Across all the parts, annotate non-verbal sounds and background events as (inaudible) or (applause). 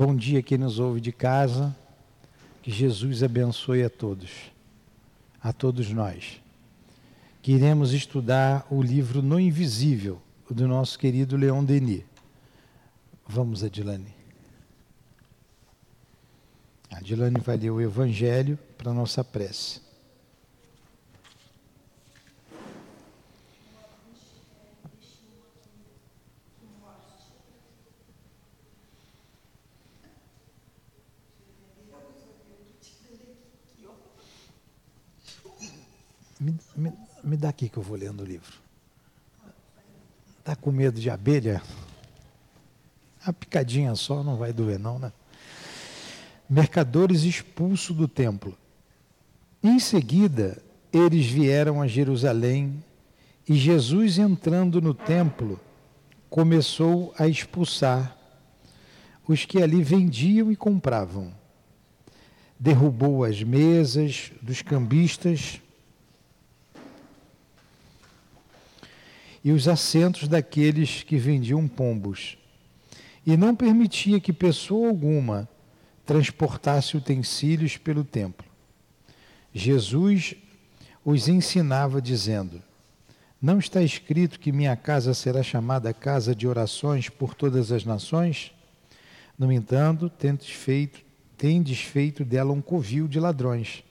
Bom dia quem nos ouve de casa. Que Jesus abençoe a todos, a todos nós. Que iremos estudar o livro No Invisível, do nosso querido Leon Denis. Vamos, Adilane. Adilane vai ler o Evangelho para a nossa prece. Me, me, me dá aqui que eu vou lendo o livro. Está com medo de abelha? A picadinha só não vai doer, não, né? Mercadores expulsos do templo. Em seguida, eles vieram a Jerusalém e Jesus, entrando no templo, começou a expulsar os que ali vendiam e compravam. Derrubou as mesas dos cambistas e os assentos daqueles que vendiam pombos, e não permitia que pessoa alguma transportasse utensílios pelo templo. Jesus os ensinava, dizendo: Não está escrito que minha casa será chamada casa de orações por todas as nações? No entanto, tendes feito, tendes feito dela um covil de ladrões.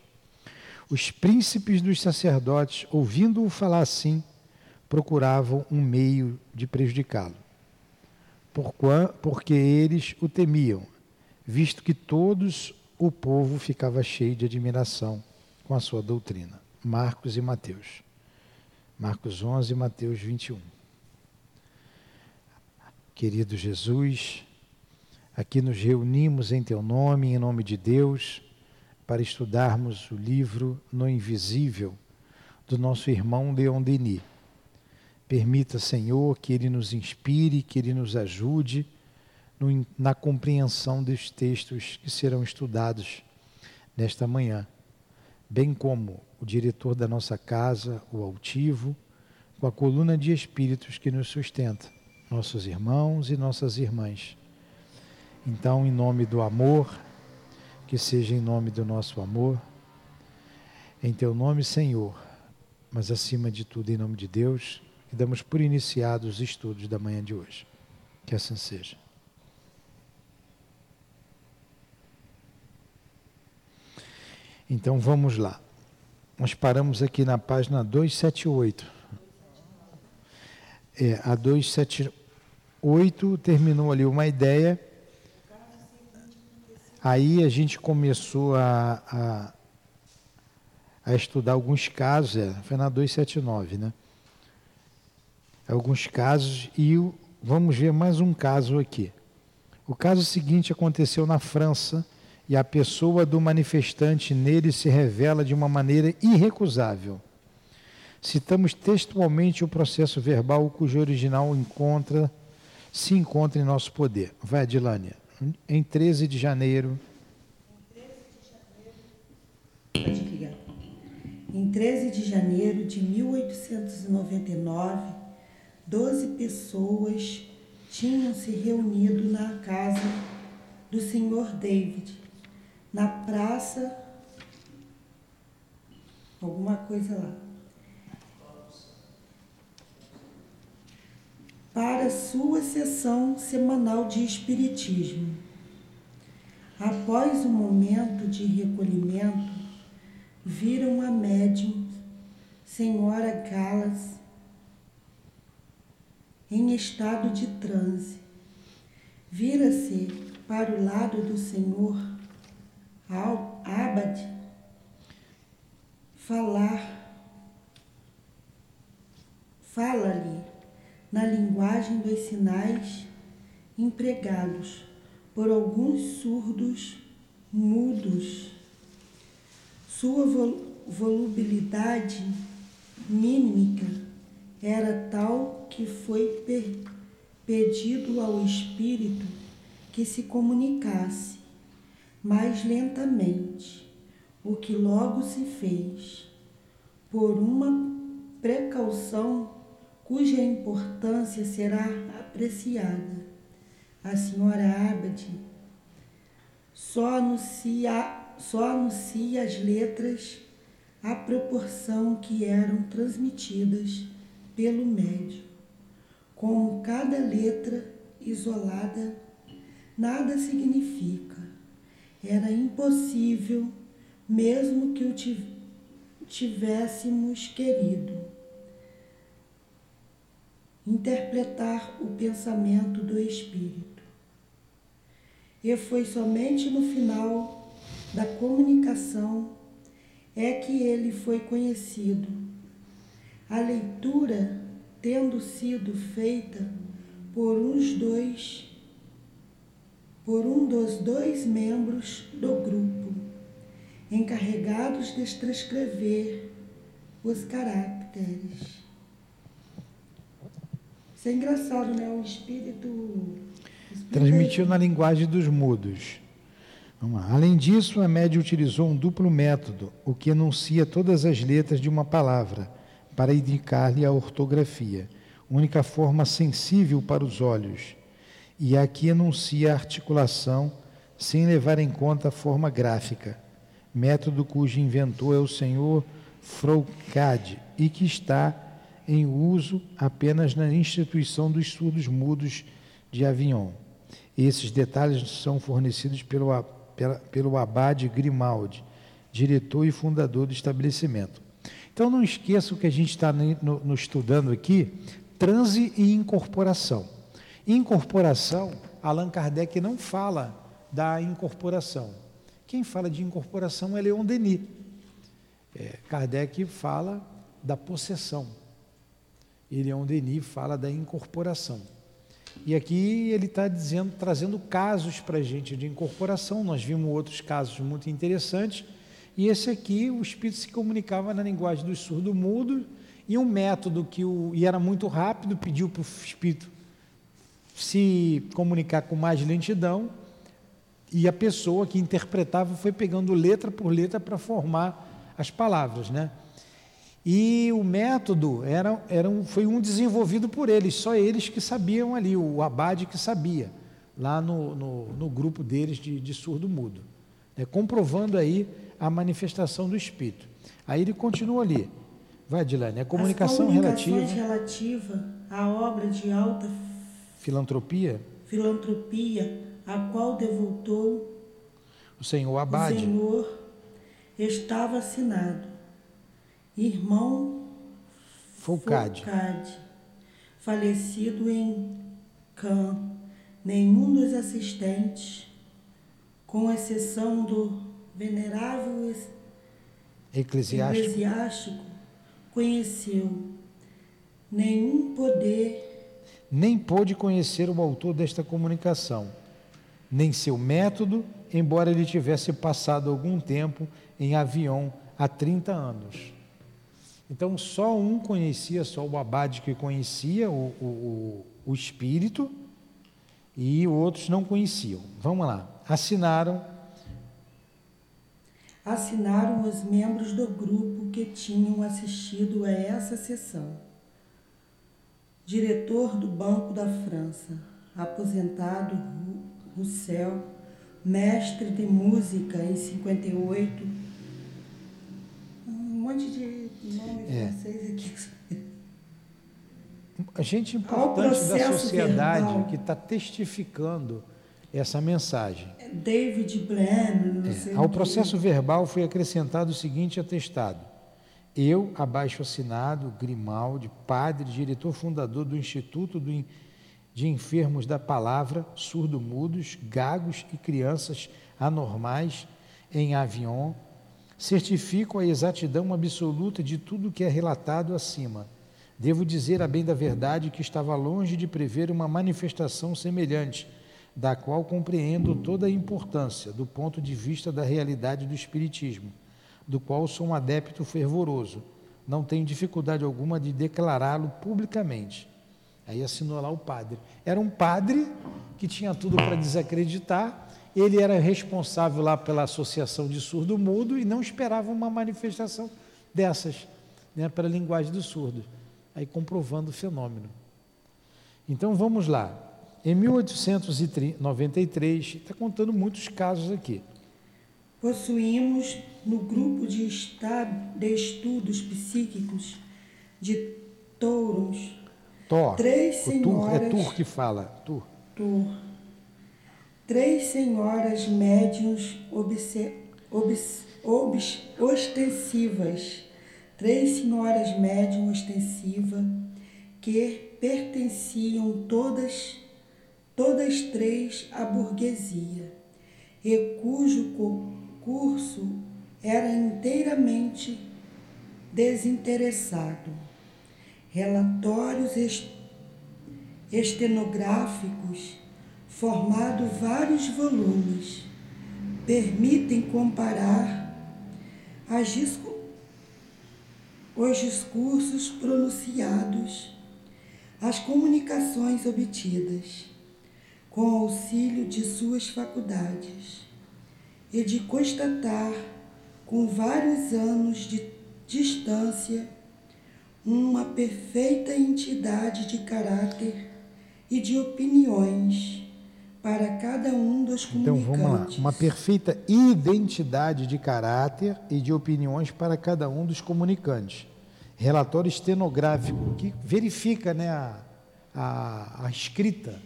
Os príncipes dos sacerdotes, ouvindo-o falar assim, procuravam um meio de prejudicá-lo, porque eles o temiam, visto que todos o povo ficava cheio de admiração com a sua doutrina. Marcos e Mateus. Marcos 11 e Mateus 21. Querido Jesus, aqui nos reunimos em Teu nome, em nome de Deus, para estudarmos o livro No Invisível do nosso irmão Leon Denis. Permita, Senhor, que Ele nos inspire, que Ele nos ajude no, na compreensão dos textos que serão estudados nesta manhã, bem como o diretor da nossa casa, o altivo, com a coluna de espíritos que nos sustenta, nossos irmãos e nossas irmãs. Então, em nome do amor, que seja em nome do nosso amor, em teu nome, Senhor, mas acima de tudo, em nome de Deus e damos por iniciados os estudos da manhã de hoje. Que assim seja. Então vamos lá. Nós paramos aqui na página 278. É, a 278 terminou ali uma ideia. Aí a gente começou a, a, a estudar alguns casos, é, foi na 279, né? Alguns casos e vamos ver mais um caso aqui. O caso seguinte aconteceu na França e a pessoa do manifestante nele se revela de uma maneira irrecusável. Citamos textualmente o processo verbal cujo original encontra, se encontra em nosso poder. Vai, Adilânia. Em 13 de janeiro. Em 13 de janeiro de 1899, doze pessoas tinham se reunido na casa do senhor David, na praça, alguma coisa lá, para sua sessão semanal de espiritismo. Após um momento de recolhimento, viram a médium, senhora Callas, em estado de transe. Vira-se para o lado do Senhor Abade falar, fala-lhe na linguagem dos sinais empregados por alguns surdos mudos. Sua volubilidade mímica era tal que foi pedido ao espírito que se comunicasse mais lentamente, o que logo se fez, por uma precaução cuja importância será apreciada. A senhora Abade só anuncia, só anuncia as letras à proporção que eram transmitidas pelo médio. Como cada letra isolada nada significa. Era impossível, mesmo que o tivéssemos querido, interpretar o pensamento do Espírito. E foi somente no final da comunicação é que ele foi conhecido. A leitura tendo sido feita por uns dois por um dos dois membros do grupo, encarregados de transcrever os caracteres. Isso é engraçado, né? O espírito. Transmitiu na linguagem dos mudos. Além disso, a média utilizou um duplo método, o que enuncia todas as letras de uma palavra, para indicar-lhe a ortografia, única forma sensível para os olhos e aqui enuncia a articulação sem levar em conta a forma gráfica, método cujo inventor é o senhor Froucade e que está em uso apenas na instituição dos surdos mudos de Avignon. Esses detalhes são fornecidos pelo, pelo Abade Grimaldi, diretor e fundador do estabelecimento. Então não esqueça o que a gente está no, no, estudando aqui, transe e incorporação. Incorporação, Allan Kardec não fala da incorporação. Quem fala de incorporação é Leon Denis. É, Kardec fala da possessão. E Leon Denis fala da incorporação. E aqui ele está dizendo, trazendo casos para a gente de incorporação. Nós vimos outros casos muito interessantes. E esse aqui, o espírito se comunicava na linguagem do surdo mudo e um método que o, e era muito rápido, pediu para o espírito se comunicar com mais lentidão e a pessoa que interpretava foi pegando letra por letra para formar as palavras, né? E o método era, era um, foi um desenvolvido por eles, só eles que sabiam ali, o abade que sabia, lá no, no, no grupo deles de, de surdo-mudo, né? comprovando aí a manifestação do Espírito. Aí ele continua ali. Vai, Dilane, a comunicação relativa. relativa à obra de alta Filantropia? Filantropia, a qual devoltou o Senhor Abade. O Senhor estava assinado. Irmão Foucade, falecido em Can, nenhum dos assistentes, com exceção do venerável eclesiástico, eclesiástico conheceu nenhum poder nem pôde conhecer o autor desta comunicação, nem seu método, embora ele tivesse passado algum tempo em avião há 30 anos. Então, só um conhecia, só o abade que conhecia o, o, o espírito, e outros não conheciam. Vamos lá. Assinaram. Assinaram os membros do grupo que tinham assistido a essa sessão diretor do Banco da França, aposentado Roussel, mestre de música em 58. Um monte de nomes é. francês aqui. A gente importante da sociedade verbal. que está testificando essa mensagem. É David não é. Ao processo verbal foi acrescentado o seguinte atestado: eu, abaixo assinado, Grimaldi, padre, diretor fundador do Instituto de Enfermos da Palavra, surdo-mudos, gagos e crianças anormais em Avion, certifico a exatidão absoluta de tudo que é relatado acima. Devo dizer, a bem da verdade, que estava longe de prever uma manifestação semelhante, da qual compreendo toda a importância do ponto de vista da realidade do Espiritismo do qual sou um adepto fervoroso. Não tenho dificuldade alguma de declará-lo publicamente. Aí assinou lá o padre. Era um padre que tinha tudo para desacreditar, ele era responsável lá pela associação de surdo-mudo e não esperava uma manifestação dessas, né, para a linguagem do surdo. Aí comprovando o fenômeno. Então vamos lá. Em 1893, está contando muitos casos aqui. Possuímos no grupo de, de estudos psíquicos de touros Thor. três o senhoras. Tur, é Tur que fala. Tur. Tur. Três senhoras médiums obse, obs, obs, ostensivas. Três senhoras médiums ostensivas que pertenciam todas, todas três à burguesia e cujo curso era inteiramente desinteressado. Relatórios estenográficos, formado vários volumes, permitem comparar disco, os discursos pronunciados, as comunicações obtidas, com auxílio de suas faculdades e de constatar, com vários anos de distância, uma perfeita entidade de caráter e de opiniões para cada um dos comunicantes. Então vamos lá, uma perfeita identidade de caráter e de opiniões para cada um dos comunicantes. Relatório estenográfico que verifica né, a, a, a escrita,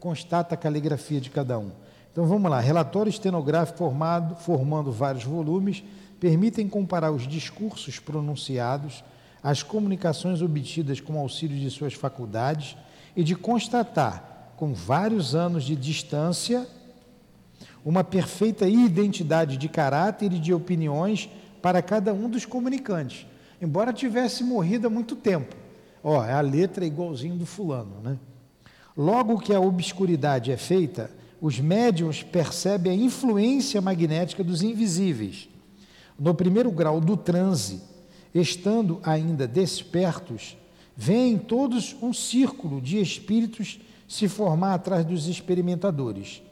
constata a caligrafia de cada um. Então vamos lá, relatório estenográfico formado, formando vários volumes, permitem comparar os discursos pronunciados, as comunicações obtidas com auxílio de suas faculdades e de constatar, com vários anos de distância, uma perfeita identidade de caráter e de opiniões para cada um dos comunicantes, embora tivesse morrido há muito tempo. Ó, a letra é igualzinho do fulano, né? Logo que a obscuridade é feita, os médiums percebem a influência magnética dos invisíveis. No primeiro grau do transe, estando ainda despertos, veem todos um círculo de espíritos se formar atrás dos experimentadores.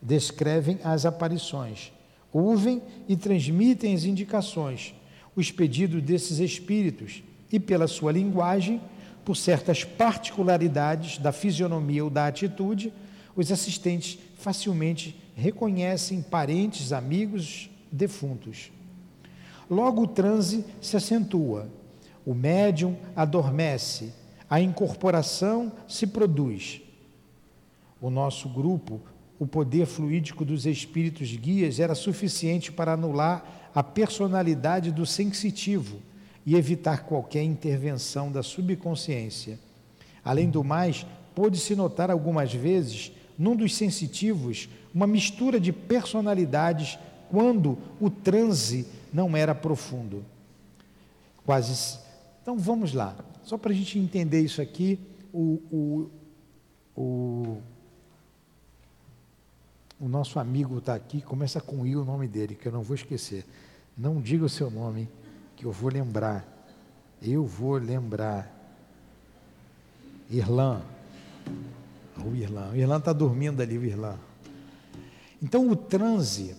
Descrevem as aparições, ouvem e transmitem as indicações, os pedidos desses espíritos e, pela sua linguagem, por certas particularidades da fisionomia ou da atitude, os assistentes facilmente reconhecem parentes, amigos, defuntos. Logo o transe se acentua, o médium adormece, a incorporação se produz. O nosso grupo, o poder fluídico dos espíritos guias era suficiente para anular a personalidade do sensitivo e evitar qualquer intervenção da subconsciência. Além do mais, pôde-se notar algumas vezes num dos sensitivos, uma mistura de personalidades quando o transe não era profundo. Quase. Então vamos lá, só para a gente entender isso aqui, o, o, o, o nosso amigo está aqui, começa com I o nome dele, que eu não vou esquecer. Não diga o seu nome, que eu vou lembrar. Eu vou lembrar. Irlã. O Irlã. O Irlã está dormindo ali, o Irlã. Então, o transe,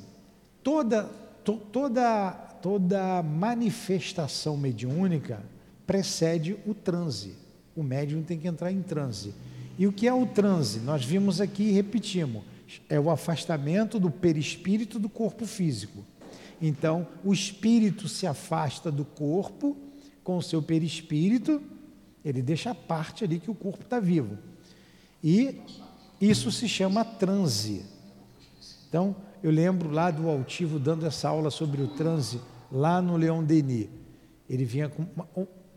toda, to, toda, toda manifestação mediúnica precede o transe. O médium tem que entrar em transe. E o que é o transe? Nós vimos aqui e repetimos. É o afastamento do perispírito do corpo físico. Então, o espírito se afasta do corpo com o seu perispírito, ele deixa a parte ali que o corpo está vivo. E isso se chama transe. Então, eu lembro lá do Altivo dando essa aula sobre o transe, lá no Leão Denis. Ele vinha com. Uma,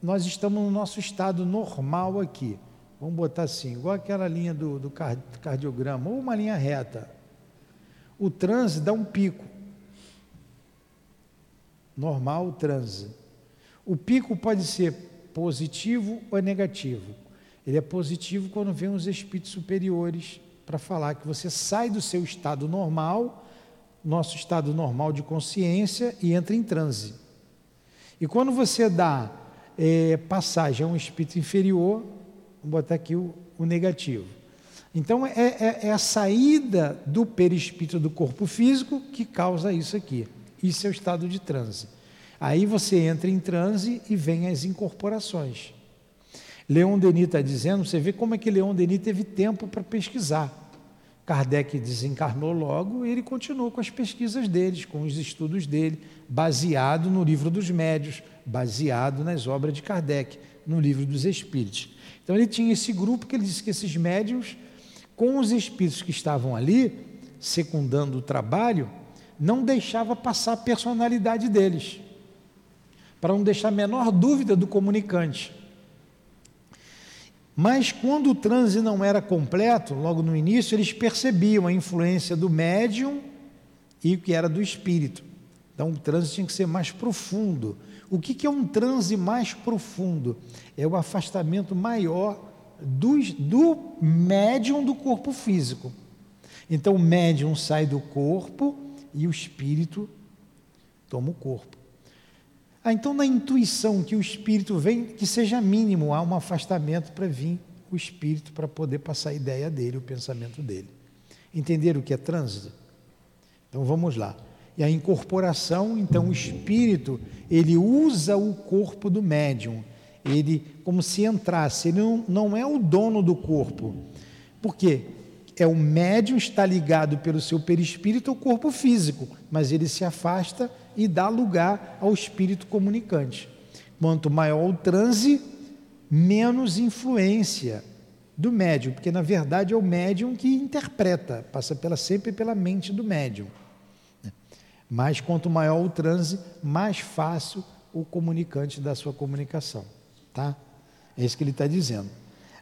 nós estamos no nosso estado normal aqui. Vamos botar assim, igual aquela linha do, do cardiograma, ou uma linha reta. O transe dá um pico. Normal transe. O pico pode ser positivo ou negativo. Ele é positivo quando vem os espíritos superiores para falar que você sai do seu estado normal, nosso estado normal de consciência, e entra em transe. E quando você dá é, passagem a um espírito inferior, vou botar aqui o, o negativo. Então é, é, é, a saída do perispírito do corpo físico que causa isso aqui. Isso é o estado de transe. Aí você entra em transe e vem as incorporações. Leon Denis está dizendo, você vê como é que Leon Denis teve tempo para pesquisar. Kardec desencarnou logo e ele continuou com as pesquisas dele, com os estudos dele, baseado no livro dos médios, baseado nas obras de Kardec, no livro dos espíritos. Então ele tinha esse grupo que ele disse que esses médios, com os espíritos que estavam ali, secundando o trabalho, não deixava passar a personalidade deles, para não deixar a menor dúvida do comunicante. Mas quando o transe não era completo, logo no início, eles percebiam a influência do médium e o que era do espírito. Então o transe tinha que ser mais profundo. O que, é um transe mais profundo? É o afastamento maior do, do médium do corpo físico. Então o médium sai do corpo e o espírito toma o corpo. Ah, então na intuição que o espírito vem, que seja mínimo, há um afastamento para vir o espírito para poder passar a ideia dele, o pensamento dele. Entender o que é trânsito? Então vamos lá. E a incorporação, então o espírito, ele usa o corpo do médium. Ele como se entrasse, ele não, não é o dono do corpo. Por quê? É o médium está ligado pelo seu perispírito ao corpo físico, mas ele se afasta e dá lugar ao espírito comunicante. Quanto maior o transe, menos influência do médium, porque na verdade é o médium que interpreta, passa pela, sempre pela mente do médium. Mas quanto maior o transe, mais fácil o comunicante da sua comunicação. Tá? É isso que ele está dizendo.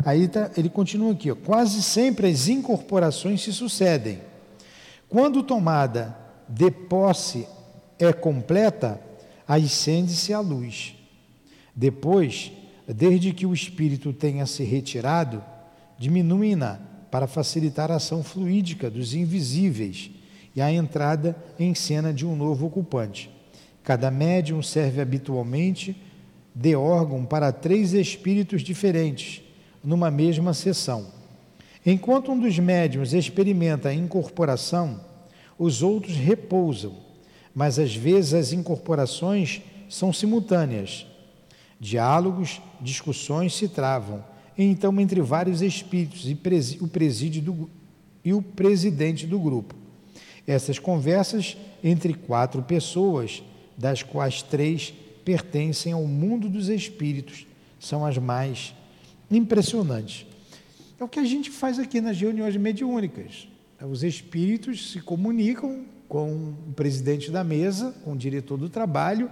Aí tá, ele continua aqui: ó, quase sempre as incorporações se sucedem. Quando tomada de posse é completa, acende-se a luz. Depois, desde que o espírito tenha se retirado, diminui-na para facilitar a ação fluídica dos invisíveis e a entrada em cena de um novo ocupante. Cada médium serve habitualmente de órgão para três espíritos diferentes, numa mesma sessão. Enquanto um dos médiums experimenta a incorporação, os outros repousam, mas às vezes as incorporações são simultâneas. Diálogos, discussões se travam, então entre vários espíritos e o, presídio do, e o presidente do grupo. Essas conversas entre quatro pessoas, das quais três pertencem ao mundo dos espíritos, são as mais impressionantes. É o que a gente faz aqui nas reuniões mediúnicas. Os espíritos se comunicam com o presidente da mesa, com o diretor do trabalho,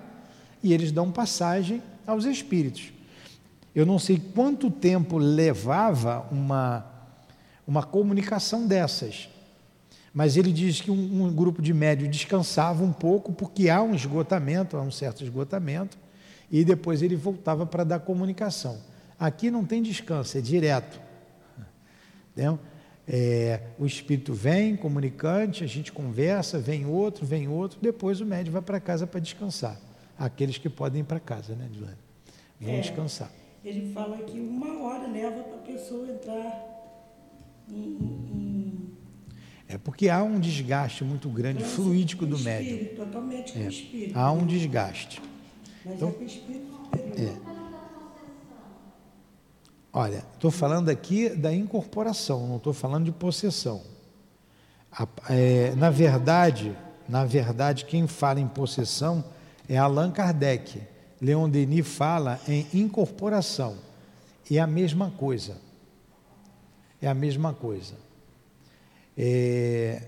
e eles dão passagem aos espíritos. Eu não sei quanto tempo levava uma, uma comunicação dessas, mas ele diz que um, um grupo de médios descansava um pouco, porque há um esgotamento, há um certo esgotamento, e depois ele voltava para dar comunicação. Aqui não tem descanso, é direto. Entendeu? É, o espírito vem, comunicante, a gente conversa, vem outro, vem outro, depois o médium vai para casa para descansar. Aqueles que podem ir para casa, né, Dilane? Vão é, descansar. Ele fala que uma hora leva para a pessoa entrar em, em é porque há um desgaste muito grande Mas fluídico do médium. Espírito, totalmente com é. o espírito. Há um desgaste. Mas então, é com o espírito superior. É. Olha, estou falando aqui da incorporação, não estou falando de possessão. A, é, na verdade, na verdade, quem fala em possessão é Allan Kardec. Leon Denis fala em incorporação. É a mesma coisa. É a mesma coisa. É,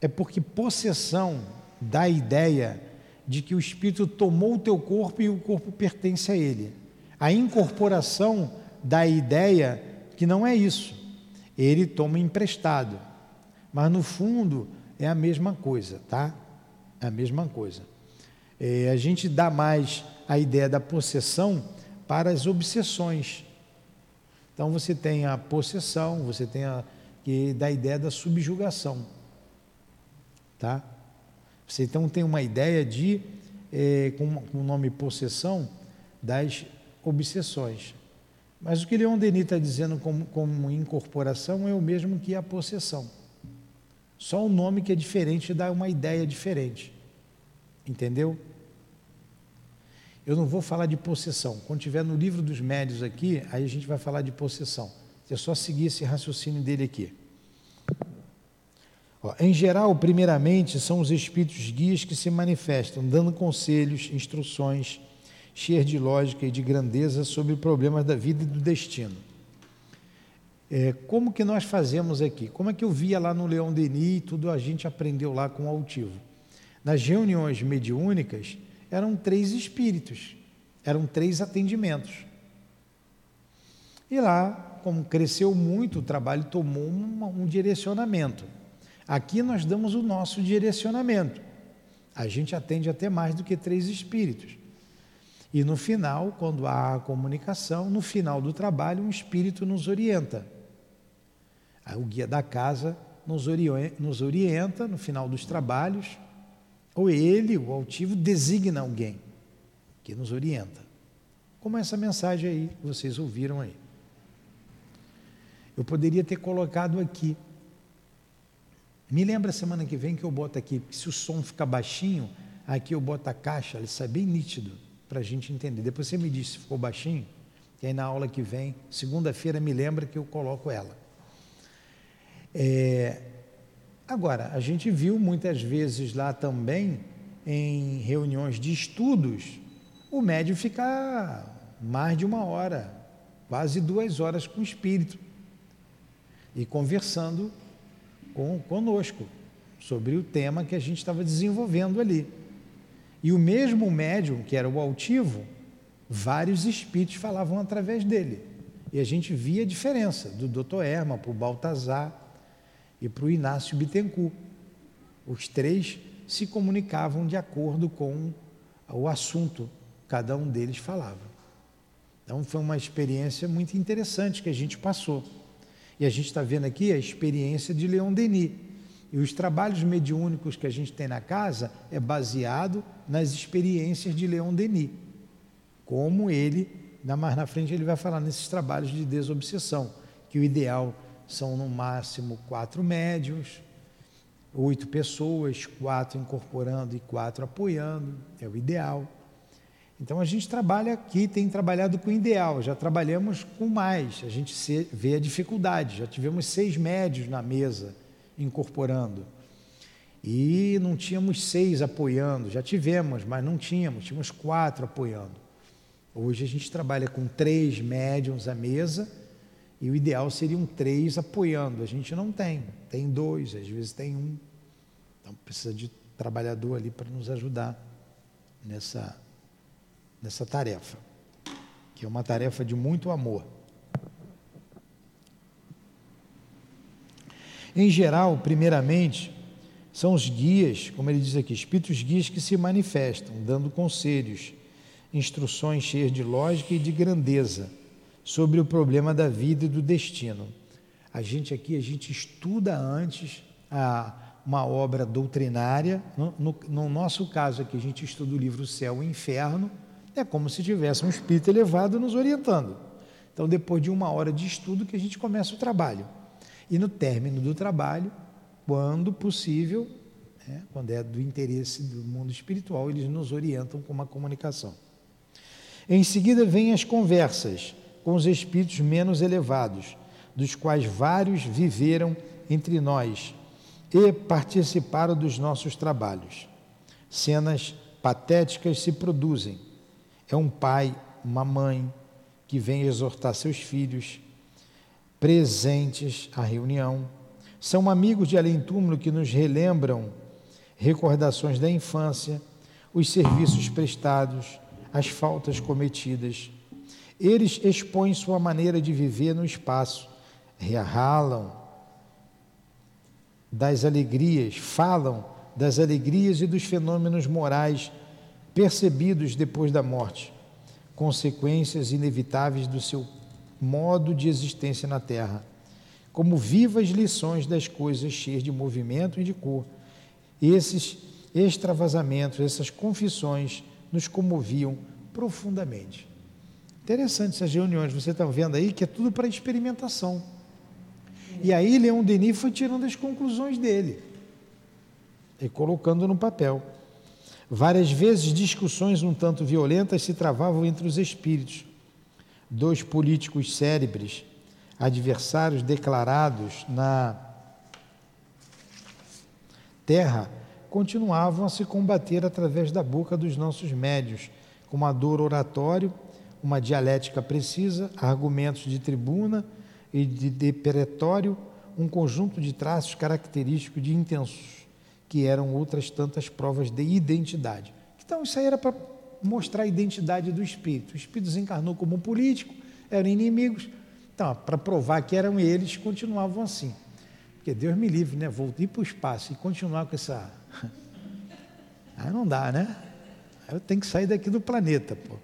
é porque possessão dá a ideia de que o espírito tomou o teu corpo e o corpo pertence a ele. A incorporação dá a ideia que não é isso. Ele toma emprestado. Mas no fundo é a mesma coisa, tá? É a mesma coisa. É, a gente dá mais a ideia da possessão para as obsessões. Então você tem a possessão, você tem a que dá ideia da subjugação. Tá? Você então tem uma ideia de, é, com, com o nome possessão, das obsessões. Mas o que Leon Denis está dizendo como, como incorporação é o mesmo que a possessão. Só o nome que é diferente dá uma ideia diferente. Entendeu? Eu não vou falar de possessão. Quando tiver no livro dos médios aqui, aí a gente vai falar de possessão. É só seguir esse raciocínio dele aqui. Ó, em geral, primeiramente, são os espíritos guias que se manifestam, dando conselhos, instruções, cheias de lógica e de grandeza sobre problemas da vida e do destino. É, como que nós fazemos aqui? Como é que eu via lá no Leão Denis e tudo a gente aprendeu lá com o altivo? Nas reuniões mediúnicas, eram três espíritos, eram três atendimentos. E lá, como cresceu muito, o trabalho tomou um, um direcionamento. Aqui nós damos o nosso direcionamento. A gente atende até mais do que três espíritos. E no final, quando há a comunicação, no final do trabalho, um espírito nos orienta. O guia da casa nos orienta, nos orienta no final dos trabalhos ou ele, o altivo, designa alguém que nos orienta. Como essa mensagem aí vocês ouviram aí. Eu poderia ter colocado aqui. Me lembra semana que vem que eu boto aqui, se o som ficar baixinho, aqui eu boto a caixa, ele sai bem nítido para a gente entender. Depois você me diz se ficou baixinho, e aí na aula que vem, segunda-feira, me lembra que eu coloco ela. É, Agora, a gente viu muitas vezes lá também, em reuniões de estudos, o médium ficar mais de uma hora, quase duas horas com o espírito, e conversando com, conosco sobre o tema que a gente estava desenvolvendo ali. E o mesmo médium, que era o altivo, vários espíritos falavam através dele. E a gente via a diferença do Dr. Erma para o Baltazar, e para o Inácio Bittencourt. Os três se comunicavam de acordo com o assunto, cada um deles falava. Então foi uma experiência muito interessante que a gente passou. E a gente está vendo aqui a experiência de Leon Denis. E os trabalhos mediúnicos que a gente tem na casa é baseado nas experiências de Leon Denis. Como ele, mais na frente ele vai falar nesses trabalhos de desobsessão, que o ideal são no máximo quatro médios, oito pessoas, quatro incorporando e quatro apoiando, é o ideal. Então a gente trabalha aqui, tem trabalhado com o ideal, já trabalhamos com mais, a gente vê a dificuldade, já tivemos seis médios na mesa incorporando. E não tínhamos seis apoiando, já tivemos, mas não tínhamos, tínhamos quatro apoiando. Hoje a gente trabalha com três médiums à mesa e o ideal seriam três apoiando. A gente não tem, tem dois, às vezes tem um. Então precisa de trabalhador ali para nos ajudar nessa, nessa tarefa, que é uma tarefa de muito amor. Em geral, primeiramente, são os guias, como ele diz aqui, espíritos guias que se manifestam, dando conselhos, instruções cheias de lógica e de grandeza sobre o problema da vida e do destino. A gente aqui, a gente estuda antes a, uma obra doutrinária. No, no, no, nosso caso aqui, a gente estuda o livro Céu e Inferno. É como se tivesse um espírito elevado nos orientando. Então, depois de uma hora de estudo, que a gente começa o trabalho. E no término do trabalho, quando possível, é, quando é do interesse do mundo espiritual, eles nos orientam com uma comunicação. Em seguida, vêm as conversas com os espíritos menos elevados, dos quais vários viveram entre nós e participaram dos nossos trabalhos. Cenas patéticas se produzem. É um pai, uma mãe que vem exortar seus filhos, presentes à reunião. São amigos de além-túmulo que nos relembram recordações da infância, os serviços prestados, as faltas cometidas eles expõem sua maneira de viver no espaço, rearralam das alegrias, falam das alegrias e dos fenômenos morais percebidos depois da morte, consequências inevitáveis do seu modo de existência na Terra, como vivas lições das coisas cheias de movimento e de cor. Esses extravasamentos, essas confissões nos comoviam profundamente. Interessante essas reuniões, você está vendo aí que é tudo para experimentação. E aí Leon Denis foi tirando as conclusões dele e colocando no papel. Várias vezes discussões um tanto violentas se travavam entre os espíritos. Dois políticos cérebres, adversários declarados na terra, continuavam a se combater através da boca dos nossos médios, com uma dor oratório, uma dialética precisa, argumentos de tribuna e de, de peretório, um conjunto de traços característicos de intensos, que eram outras tantas provas de identidade. Então, isso aí era para mostrar a identidade do espírito. O espírito desencarnou como político, eram inimigos. Então, para provar que eram eles, continuavam assim. Porque Deus me livre, né? Voltar para o espaço e continuar com essa. (laughs) Aí não dá, né? Eu tenho que sair daqui do planeta, pô.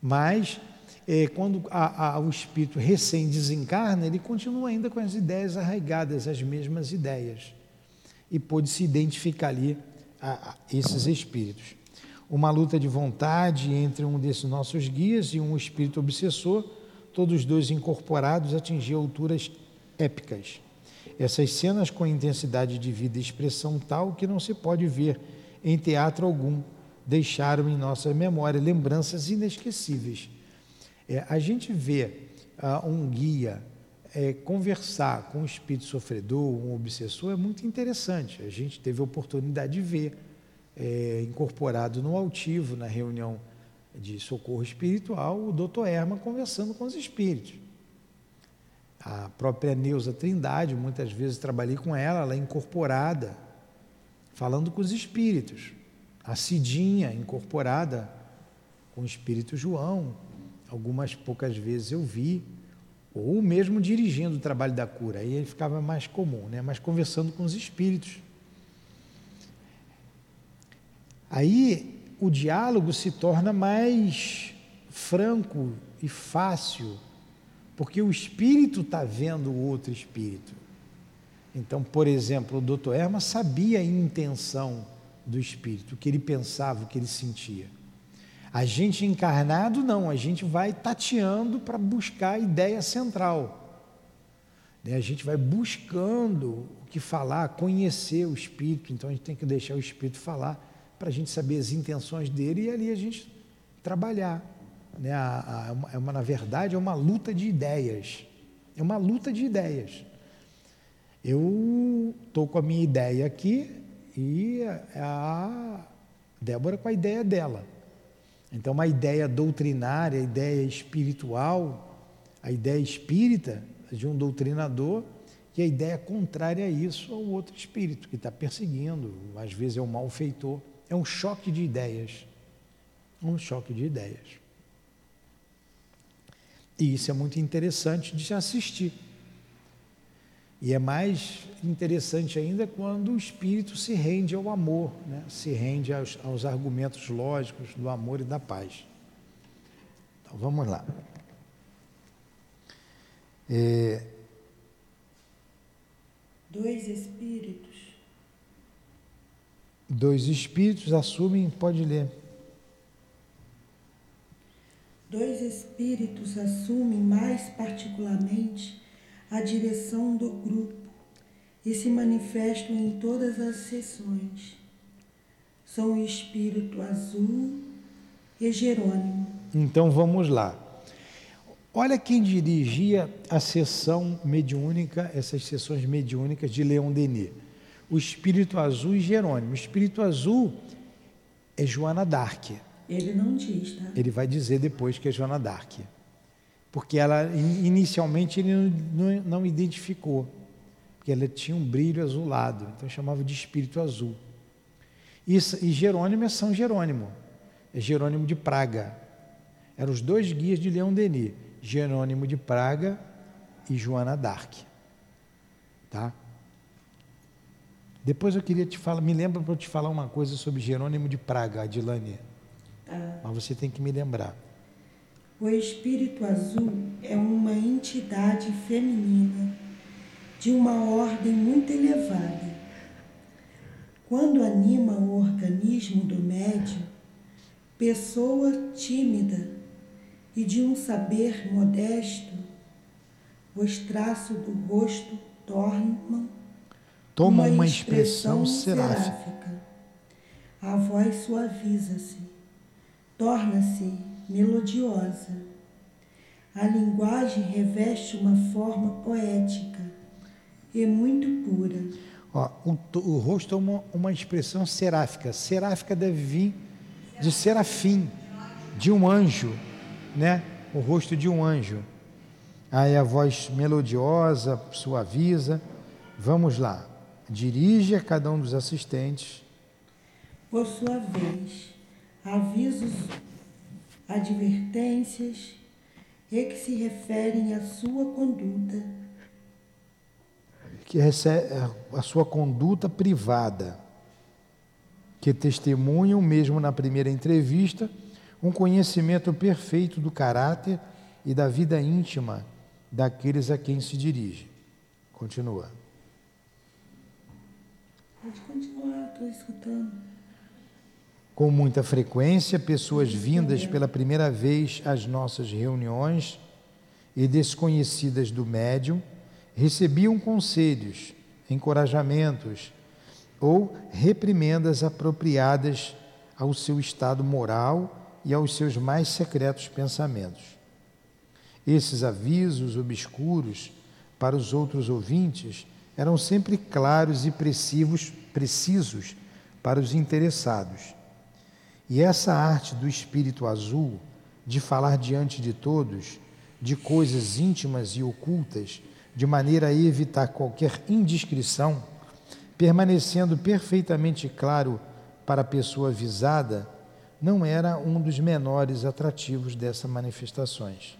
Mas é, quando a, a, o espírito recém desencarna, ele continua ainda com as ideias arraigadas, as mesmas ideias. E pôde se identificar ali a, a esses espíritos. Uma luta de vontade entre um desses nossos guias e um espírito obsessor, todos dois incorporados, atingiu alturas épicas. Essas cenas com intensidade de vida e expressão tal que não se pode ver em teatro algum, deixaram em nossa memória lembranças inesquecíveis. É, a gente vê uh, um guia é, conversar com um espírito sofredor, um obsessor, é muito interessante. A gente teve a oportunidade de ver, é, incorporado no altivo, na reunião de socorro espiritual, o doutor Erma conversando com os espíritos. A própria Neuza Trindade, muitas vezes trabalhei com ela, ela é incorporada, falando com os espíritos a Cidinha incorporada com o Espírito João, algumas poucas vezes eu vi, ou mesmo dirigindo o trabalho da cura, aí ficava mais comum, né? mas conversando com os espíritos. Aí o diálogo se torna mais franco e fácil, porque o espírito está vendo o outro espírito. Então, por exemplo, o doutor Erma sabia a intenção do espírito, o que ele pensava, o que ele sentia. A gente encarnado, não, a gente vai tateando para buscar a ideia central. Né? A gente vai buscando o que falar, conhecer o espírito, então a gente tem que deixar o espírito falar para a gente saber as intenções dele e ali a gente trabalhar. Né? A, a, é uma, na verdade, é uma luta de ideias. É uma luta de ideias. Eu estou com a minha ideia aqui, e a Débora com a ideia dela. Então, uma ideia doutrinária, a ideia espiritual, a ideia espírita de um doutrinador, e a ideia contrária a isso ao outro espírito que está perseguindo, às vezes é um malfeitor. É um choque de ideias. Um choque de ideias. E isso é muito interessante de se assistir. E é mais interessante ainda quando o espírito se rende ao amor, né? se rende aos, aos argumentos lógicos do amor e da paz. Então vamos lá. É... Dois espíritos. Dois espíritos assumem, pode ler. Dois espíritos assumem mais particularmente a direção do grupo e se manifestam em todas as sessões. São o Espírito Azul e Jerônimo. Então vamos lá. Olha quem dirigia a sessão mediúnica, essas sessões mediúnicas de Leão Denis. O Espírito Azul e Jerônimo. O Espírito Azul é Joana Dark. Ele não diz, tá? Ele vai dizer depois que é Joana Dark porque ela inicialmente ele não, não identificou, porque ela tinha um brilho azulado, então chamava de espírito azul. Isso, e Jerônimo é São Jerônimo, é Jerônimo de Praga. Eram os dois guias de Leão Denis, Jerônimo de Praga e Joana d'Arc. Tá? Depois eu queria te falar, me lembra para eu te falar uma coisa sobre Jerônimo de Praga, Adilane. Tá. Mas você tem que me lembrar. O espírito azul é uma entidade feminina de uma ordem muito elevada. Quando anima o organismo do médium, pessoa tímida e de um saber modesto, os traços do rosto tornam Toma uma, uma expressão, expressão seráfica. a voz suaviza-se, torna-se melodiosa. A linguagem reveste uma forma poética e muito pura. Ó, o, o, rosto é uma, uma expressão seráfica. Seráfica deve vir de serafim, de um anjo, né? O rosto de um anjo. Aí a voz melodiosa, suaviza. Vamos lá. Dirige a cada um dos assistentes. Por sua vez, avisos, advertências e que se referem à sua conduta. Que recebe a sua conduta privada, que testemunham, mesmo na primeira entrevista, um conhecimento perfeito do caráter e da vida íntima daqueles a quem se dirige. Continua. Pode continuar, estou escutando. Com muita frequência, pessoas vindas pela primeira vez às nossas reuniões e desconhecidas do médium recebiam conselhos, encorajamentos ou reprimendas apropriadas ao seu estado moral e aos seus mais secretos pensamentos. Esses avisos obscuros para os outros ouvintes eram sempre claros e precisos, para os interessados e essa arte do espírito azul, de falar diante de todos, de coisas íntimas e ocultas, de maneira a evitar qualquer indiscrição, permanecendo perfeitamente claro para a pessoa visada, não era um dos menores atrativos dessas manifestações.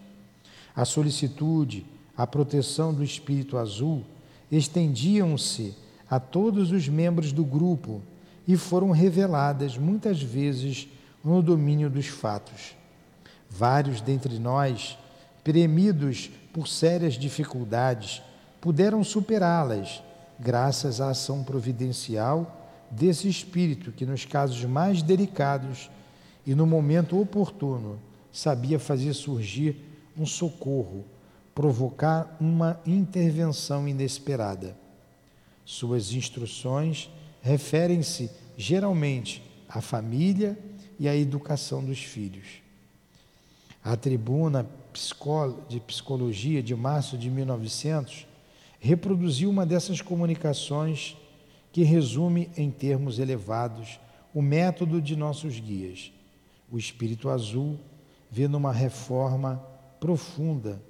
A solicitude, a proteção do espírito azul estendiam-se a todos os membros do grupo e foram reveladas muitas vezes no domínio dos fatos. Vários dentre nós, premidos por sérias dificuldades, puderam superá-las graças à ação providencial desse espírito que, nos casos mais delicados e no momento oportuno, sabia fazer surgir um socorro, provocar uma intervenção inesperada. Suas instruções referem-se geralmente à família e à educação dos filhos. A tribuna de psicologia de março de 1900 reproduziu uma dessas comunicações que resume em termos elevados o método de nossos guias. O espírito azul vê numa reforma profunda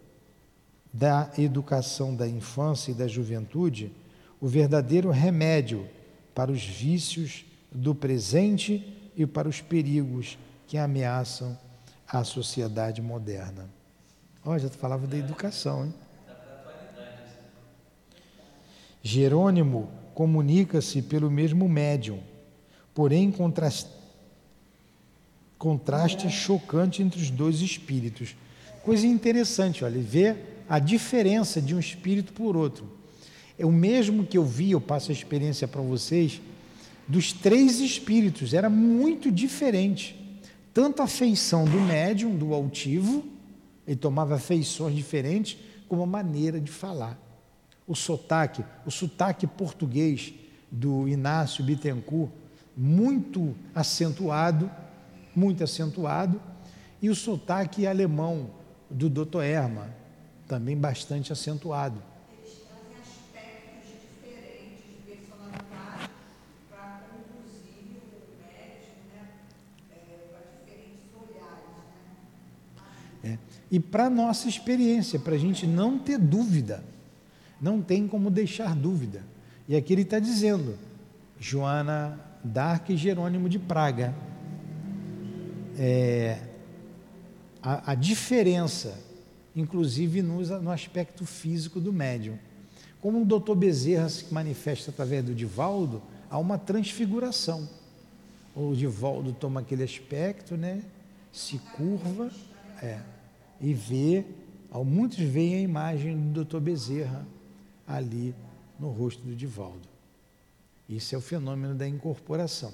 da educação da infância e da juventude o verdadeiro remédio para os vícios do presente e para os perigos que ameaçam a sociedade moderna. Olha, já falava da educação, hein? Jerônimo comunica-se pelo mesmo médium, porém contraste, contraste chocante entre os dois espíritos. Coisa interessante, olha, ver a diferença de um espírito por outro. É o mesmo que eu vi, eu passo a experiência para vocês, dos três espíritos, era muito diferente. Tanto a feição do médium, do altivo, ele tomava feições diferentes, como a maneira de falar. O sotaque, o sotaque português do Inácio Bittencourt, muito acentuado, muito acentuado, e o sotaque alemão do Dr. Erma, também bastante acentuado. e para a nossa experiência, para a gente não ter dúvida. Não tem como deixar dúvida. E aqui ele está dizendo, Joana Dark e Jerônimo de Praga. É, a, a, diferença, inclusive no, no aspecto físico do médium. Como o doutor Bezerra se manifesta através do Divaldo, há uma transfiguração. O Divaldo toma aquele aspecto, né? se curva. É, e vê, muitos veem a imagem do Dr. Bezerra ali no rosto do Divaldo. Isso é o fenômeno da incorporação.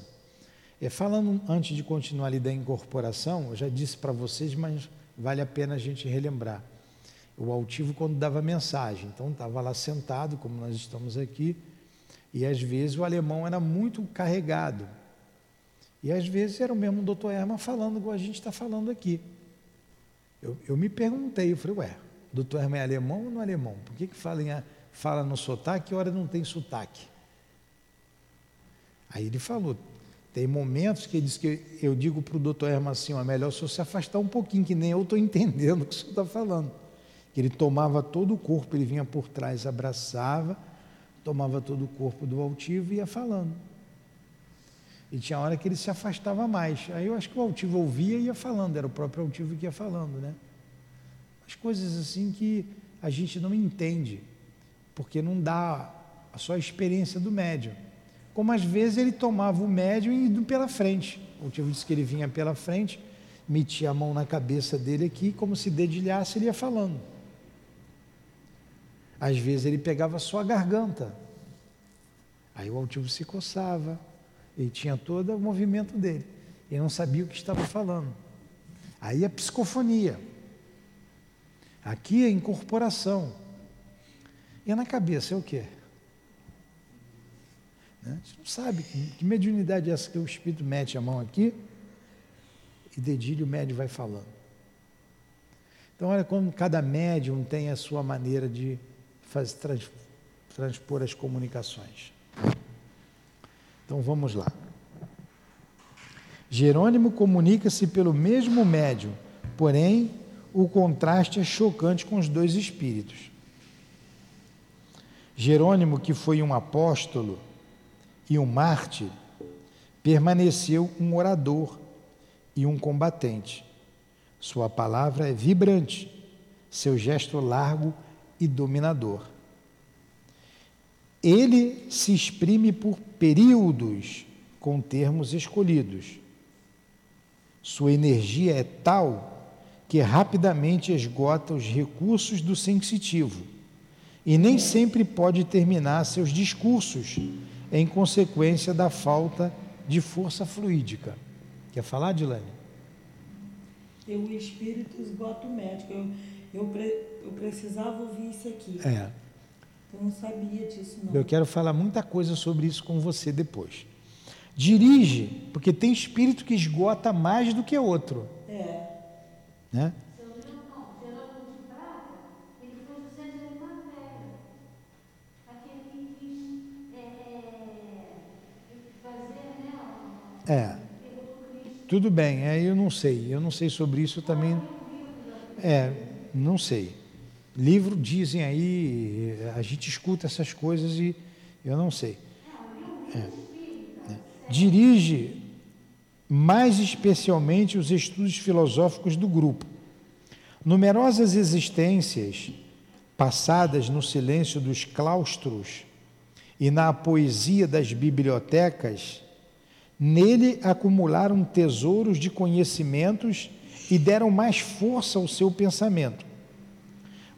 É, falando antes de continuar ali da incorporação, eu já disse para vocês, mas vale a pena a gente relembrar. O altivo quando dava mensagem, então estava lá sentado, como nós estamos aqui, e às vezes o alemão era muito carregado. E às vezes era o mesmo doutor Herman falando igual a gente está falando aqui. Eu, eu, me perguntei, eu falei, ué, doutor Herman é alemão ou não é alemão? Por que, que fala, em, fala no sotaque e hora não tem sotaque? Aí ele falou, tem momentos que ele diz que eu digo para o doutor Herman assim, é melhor o senhor se afastar um pouquinho, que nem eu estou entendendo o que o senhor está falando. Ele tomava todo o corpo, ele vinha por trás, abraçava, tomava todo o corpo do altivo e ia falando. E tinha hora que ele se afastava mais. Aí eu acho que o altivo ouvia e ia falando, era o próprio altivo que ia falando, né? As coisas assim que a gente não entende, porque não dá a só experiência do médium. Como às vezes ele tomava o médium e indo pela frente. O altivo disse que ele vinha pela frente, metia a mão na cabeça dele aqui, como se dedilhasse, ele ia falando. Às vezes ele pegava só a garganta. Aí o altivo se coçava, ele tinha todo o movimento dele. Ele não sabia o que estava falando. Aí a psicofonia. Aqui a incorporação. E na cabeça é o quê? Né? A gente não sabe que mediunidade é essa que o espírito mete a mão aqui e dedilha o médium vai falando. Então olha como cada médium tem a sua maneira de fazer, trans, transpor as comunicações. Então vamos lá. Jerônimo comunica-se pelo mesmo médium, porém o contraste é chocante com os dois espíritos. Jerônimo, que foi um apóstolo e um mártir, permaneceu um orador e um combatente. Sua palavra é vibrante, seu gesto largo e dominador. Ele se exprime por períodos com termos escolhidos. Sua energia é tal que rapidamente esgota os recursos do sensitivo e nem sempre pode terminar seus discursos em consequência da falta de força fluídica. Quer falar, Dilane? o espírito esgota o médico. Eu, pre, eu precisava ouvir isso aqui. É. Eu não sabia disso, não. Eu quero falar muita coisa sobre isso com você depois. Dirige, porque tem espírito que esgota mais do que outro. É. Né? É. Tudo bem, é, eu não sei, eu não sei sobre isso também. É, não sei. Livro dizem aí, a gente escuta essas coisas e eu não sei. É, é. Dirige mais especialmente os estudos filosóficos do grupo. Numerosas existências passadas no silêncio dos claustros e na poesia das bibliotecas, nele acumularam tesouros de conhecimentos e deram mais força ao seu pensamento.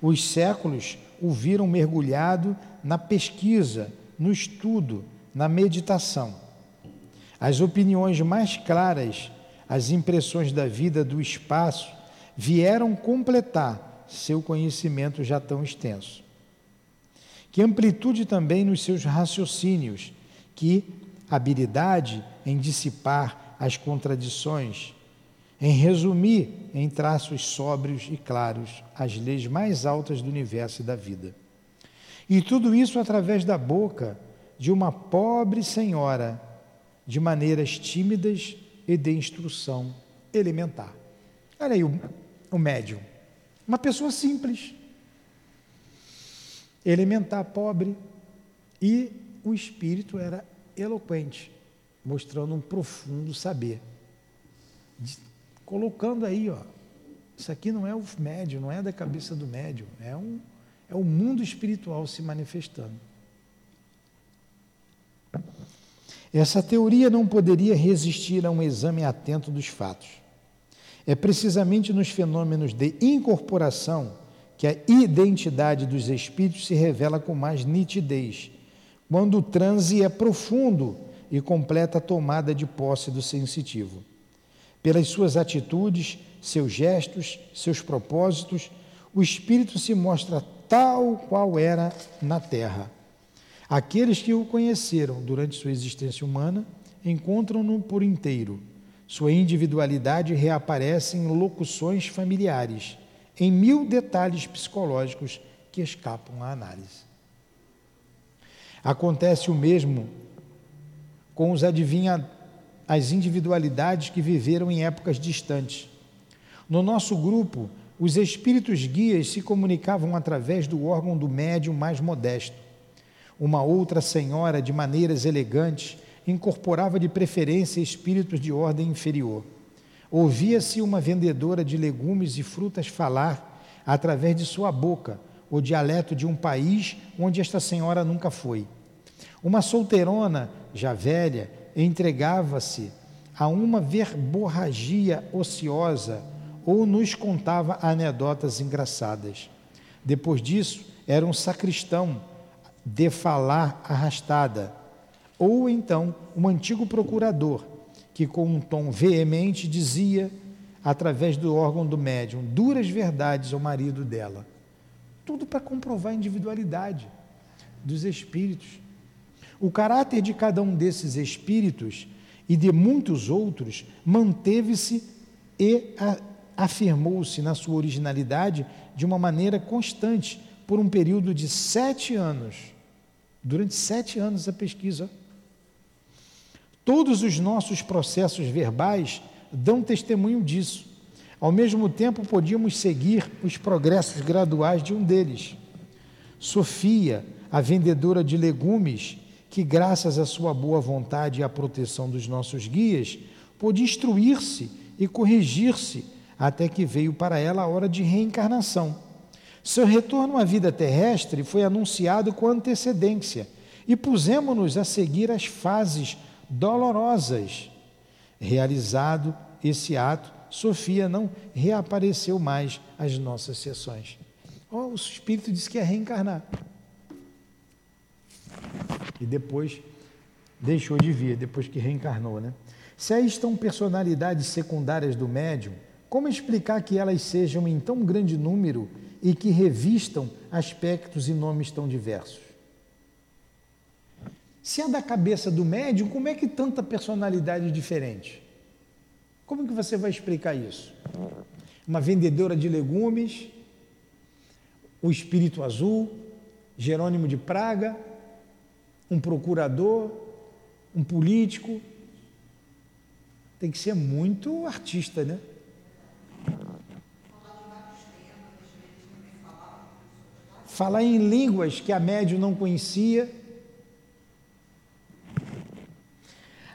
Os séculos o viram mergulhado na pesquisa, no estudo, na meditação. As opiniões mais claras, as impressões da vida do espaço, vieram completar seu conhecimento já tão extenso. Que amplitude também nos seus raciocínios, que habilidade em dissipar as contradições, em resumir em traços sóbrios e claros as leis mais altas do universo e da vida. E tudo isso através da boca de uma pobre senhora, de maneiras tímidas e de instrução elementar. Olha aí o, o médium. Uma pessoa simples, elementar, pobre, e o espírito era eloquente, mostrando um profundo saber. Colocando aí, ó, isso aqui não é o médium, não é da cabeça do médium, é, um, é o mundo espiritual se manifestando. Essa teoria não poderia resistir a um exame atento dos fatos. É precisamente nos fenômenos de incorporação que a identidade dos espíritos se revela com mais nitidez, quando o transe é profundo e completa a tomada de posse do sensitivo pelas suas atitudes, seus gestos, seus propósitos, o Espírito se mostra tal qual era na terra. Aqueles que o conheceram durante sua existência humana encontram-no por inteiro. Sua individualidade reaparece em locuções familiares, em mil detalhes psicológicos que escapam à análise. Acontece o mesmo com os adivinha as individualidades que viveram em épocas distantes. No nosso grupo, os espíritos guias se comunicavam através do órgão do médium mais modesto. Uma outra senhora, de maneiras elegantes, incorporava de preferência espíritos de ordem inferior. Ouvia-se uma vendedora de legumes e frutas falar, através de sua boca, o dialeto de um país onde esta senhora nunca foi. Uma solteirona, já velha, entregava-se a uma verborragia ociosa ou nos contava anedotas engraçadas. Depois disso, era um sacristão de falar arrastada, ou então um antigo procurador que, com um tom veemente, dizia, através do órgão do médium, duras verdades ao marido dela. Tudo para comprovar a individualidade dos espíritos. O caráter de cada um desses espíritos e de muitos outros manteve-se e afirmou-se na sua originalidade de uma maneira constante por um período de sete anos. Durante sete anos a pesquisa. Todos os nossos processos verbais dão testemunho disso. Ao mesmo tempo, podíamos seguir os progressos graduais de um deles. Sofia, a vendedora de legumes, que, graças à sua boa vontade e à proteção dos nossos guias, pôde instruir-se e corrigir-se até que veio para ela a hora de reencarnação. Seu retorno à vida terrestre foi anunciado com antecedência e pusemos-nos a seguir as fases dolorosas. Realizado esse ato, Sofia não reapareceu mais às nossas sessões. Oh, o espírito disse que ia reencarnar e depois deixou de vir, depois que reencarnou. Né? Se aí estão personalidades secundárias do médium, como explicar que elas sejam em tão grande número e que revistam aspectos e nomes tão diversos? Se é da cabeça do médium, como é que tanta personalidade diferente? Como que você vai explicar isso? Uma vendedora de legumes, o espírito azul, Jerônimo de Praga, um procurador, um político. Tem que ser muito artista, né? Falar em línguas que a médium não conhecia.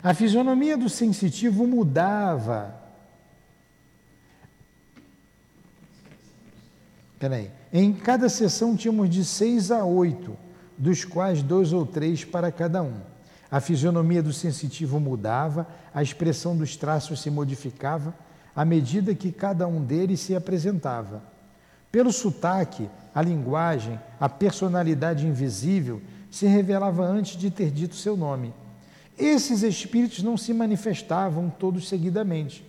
A fisionomia do sensitivo mudava. Peraí. Em cada sessão tínhamos de seis a oito dos quais dois ou três para cada um. A fisionomia do sensitivo mudava, a expressão dos traços se modificava à medida que cada um deles se apresentava. Pelo sotaque, a linguagem, a personalidade invisível se revelava antes de ter dito seu nome. Esses espíritos não se manifestavam todos seguidamente.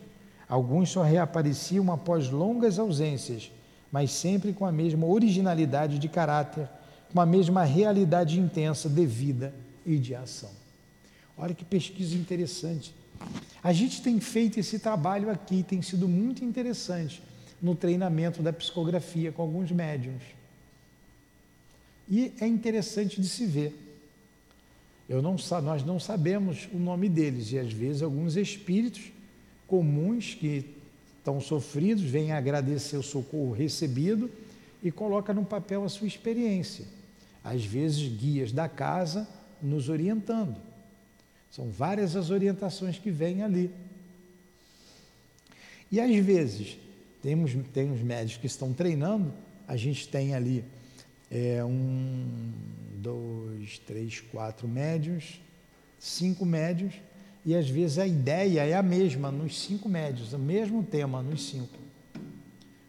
Alguns só reapareciam após longas ausências, mas sempre com a mesma originalidade de caráter com a mesma realidade intensa de vida e de ação. Olha que pesquisa interessante. A gente tem feito esse trabalho aqui, tem sido muito interessante no treinamento da psicografia com alguns médiums. E é interessante de se ver. Eu não, nós não sabemos o nome deles, e às vezes alguns espíritos comuns que estão sofridos vêm agradecer o socorro recebido e coloca no papel a sua experiência às vezes guias da casa nos orientando. São várias as orientações que vêm ali. E às vezes, temos, tem os médicos que estão treinando, a gente tem ali é, um, dois, três, quatro médios, cinco médios, e às vezes a ideia é a mesma nos cinco médios, o mesmo tema nos cinco,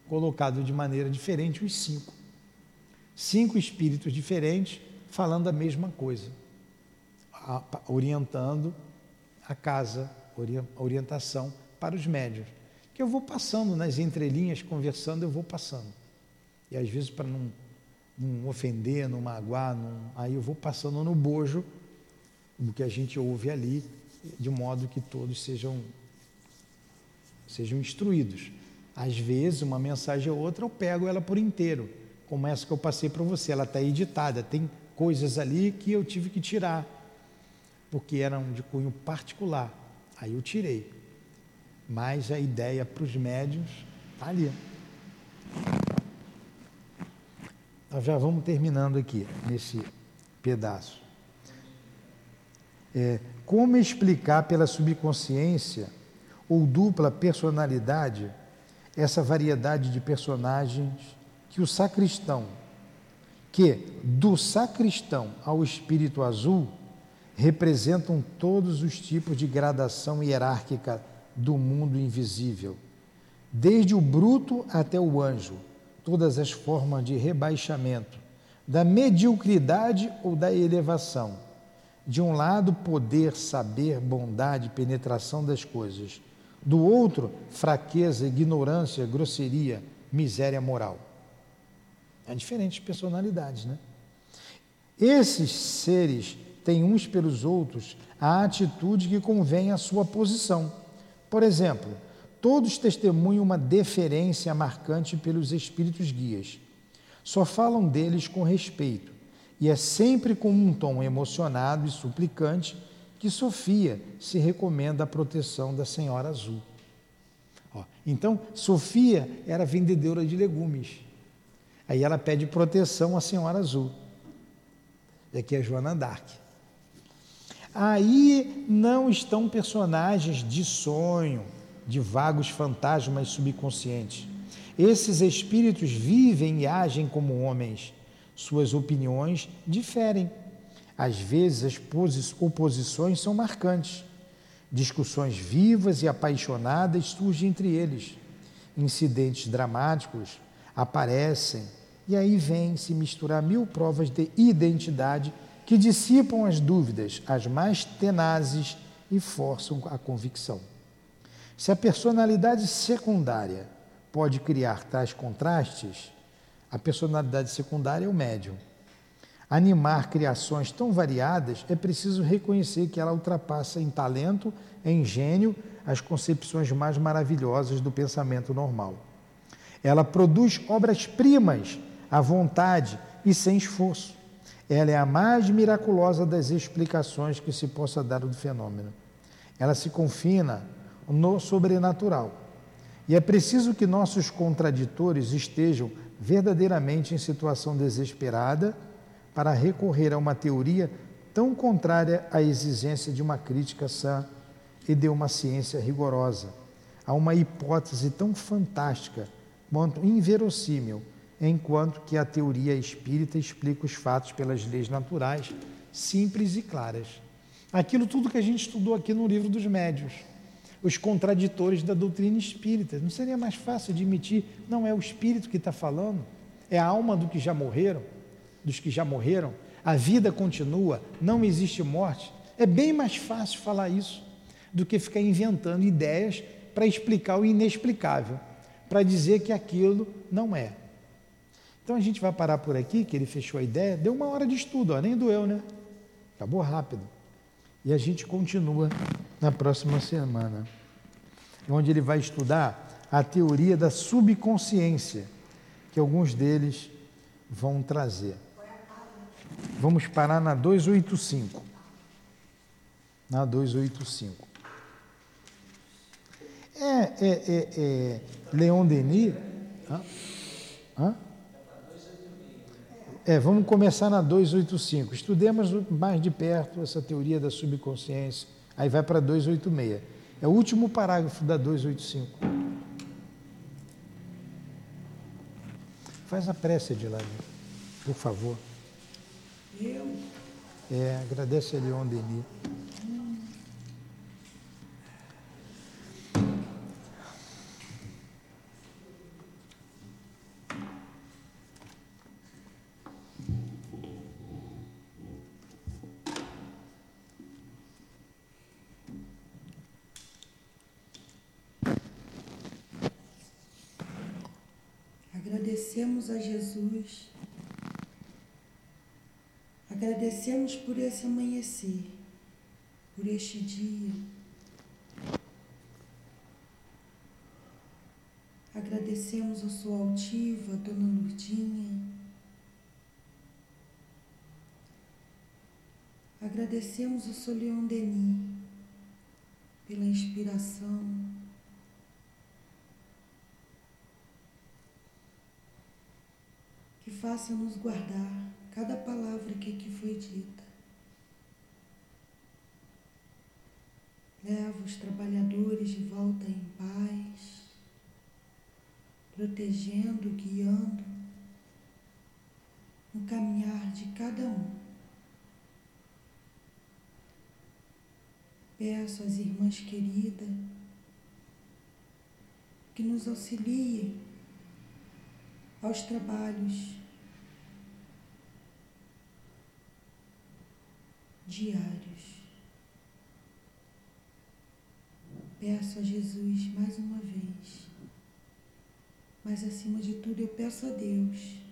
colocado de maneira diferente os cinco cinco espíritos diferentes falando a mesma coisa, orientando a casa, orientação para os médios. Que eu vou passando nas entrelinhas, conversando, eu vou passando. E às vezes, para não, não ofender, não magoar, não, aí eu vou passando no bojo do que a gente ouve ali de modo que todos sejam, sejam instruídos. Às vezes, uma mensagem ou outra, eu pego ela por inteiro, como essa que eu passei para você, ela está editada, tem coisas ali que eu tive que tirar, porque eram de cunho particular, aí eu tirei. Mas a ideia para os médios está ali. Nós já vamos terminando aqui, nesse pedaço. É, como explicar pela subconsciência ou dupla personalidade essa variedade de personagens que o sacristão, que do sacristão ao espírito azul representam todos os tipos de gradação hierárquica do mundo invisível, desde o bruto até o anjo, todas as formas de rebaixamento, da mediocridade ou da elevação. De um lado, poder, saber, bondade, penetração das coisas do outro, fraqueza, ignorância, grosseria, miséria moral. É diferentes personalidades, né? Esses seres têm uns pelos outros a atitude que convém à sua posição. Por exemplo, todos testemunham uma deferência marcante pelos espíritos guias. Só falam deles com respeito, e é sempre com um tom emocionado e suplicante que Sofia se recomenda a proteção da Senhora Azul. Ó, então, Sofia era vendedora de legumes. Aí ela pede proteção à Senhora Azul. E aqui é Joana Dark. Aí não estão personagens de sonho, de vagos fantasmas subconscientes. Esses espíritos vivem e agem como homens. Suas opiniões diferem às vezes, as oposições são marcantes. Discussões vivas e apaixonadas surgem entre eles. Incidentes dramáticos aparecem e aí vem se misturar mil provas de identidade que dissipam as dúvidas, as mais tenazes e forçam a convicção. Se a personalidade secundária pode criar tais contrastes, a personalidade secundária é o médium animar criações tão variadas, é preciso reconhecer que ela ultrapassa em talento, em gênio, as concepções mais maravilhosas do pensamento normal. Ela produz obras-primas à vontade e sem esforço. Ela é a mais miraculosa das explicações que se possa dar do fenômeno. Ela se confina no sobrenatural. E é preciso que nossos contraditores estejam verdadeiramente em situação desesperada para recorrer a uma teoria tão contrária à exigência de uma crítica sã e de uma ciência rigorosa, a uma hipótese tão fantástica quanto inverossímil, enquanto que a teoria espírita explica os fatos pelas leis naturais, simples e claras. Aquilo tudo que a gente estudou aqui no livro dos médios, os contraditores da doutrina espírita. Não seria mais fácil admitir, não é o espírito que está falando, é a alma do que já morreram? dos que já morreram, a vida continua, não existe morte. É bem mais fácil falar isso do que ficar inventando ideias para explicar o inexplicável, para dizer que aquilo não é. Então a gente vai parar por aqui, que ele fechou a ideia, deu uma hora de estudo, ó, nem doeu, né? Acabou rápido. E a gente continua na próxima semana, onde ele vai estudar a teoria da subconsciência, que alguns deles vão trazer. Vamos parar na 285. Na 285. É, é, é, é Leon Denis. Hã? Hã? É, vamos começar na 285. Estudemos mais de perto essa teoria da subconsciência. Aí vai para 286. É o último parágrafo da 285. Faz a prece de lá, por favor. Eu? É, agradece a Leon Denis. Jesus Agradecemos por esse amanhecer, por este dia. Agradecemos a sua altiva, Dona Lurdinha. Agradecemos o Leon Denis pela inspiração. Que faça nos guardar cada palavra que aqui foi dita. Leva os trabalhadores de volta em paz, protegendo, guiando no caminhar de cada um. Peço às irmãs queridas que nos auxiliem aos trabalhos diários. Peço a Jesus mais uma vez, mas acima de tudo eu peço a Deus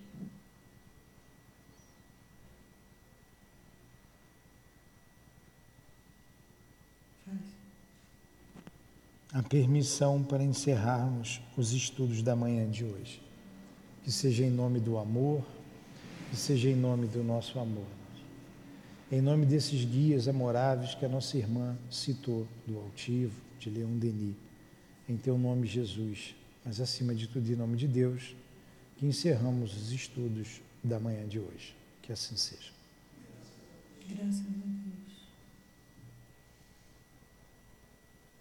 a permissão para encerrarmos os estudos da manhã de hoje. Que seja em nome do amor, que seja em nome do nosso amor. Em nome desses guias amoráveis que a nossa irmã citou, do Altivo, de Leão Denis. Em teu nome, Jesus, mas acima de tudo, em nome de Deus, que encerramos os estudos da manhã de hoje. Que assim seja. Graças a Deus.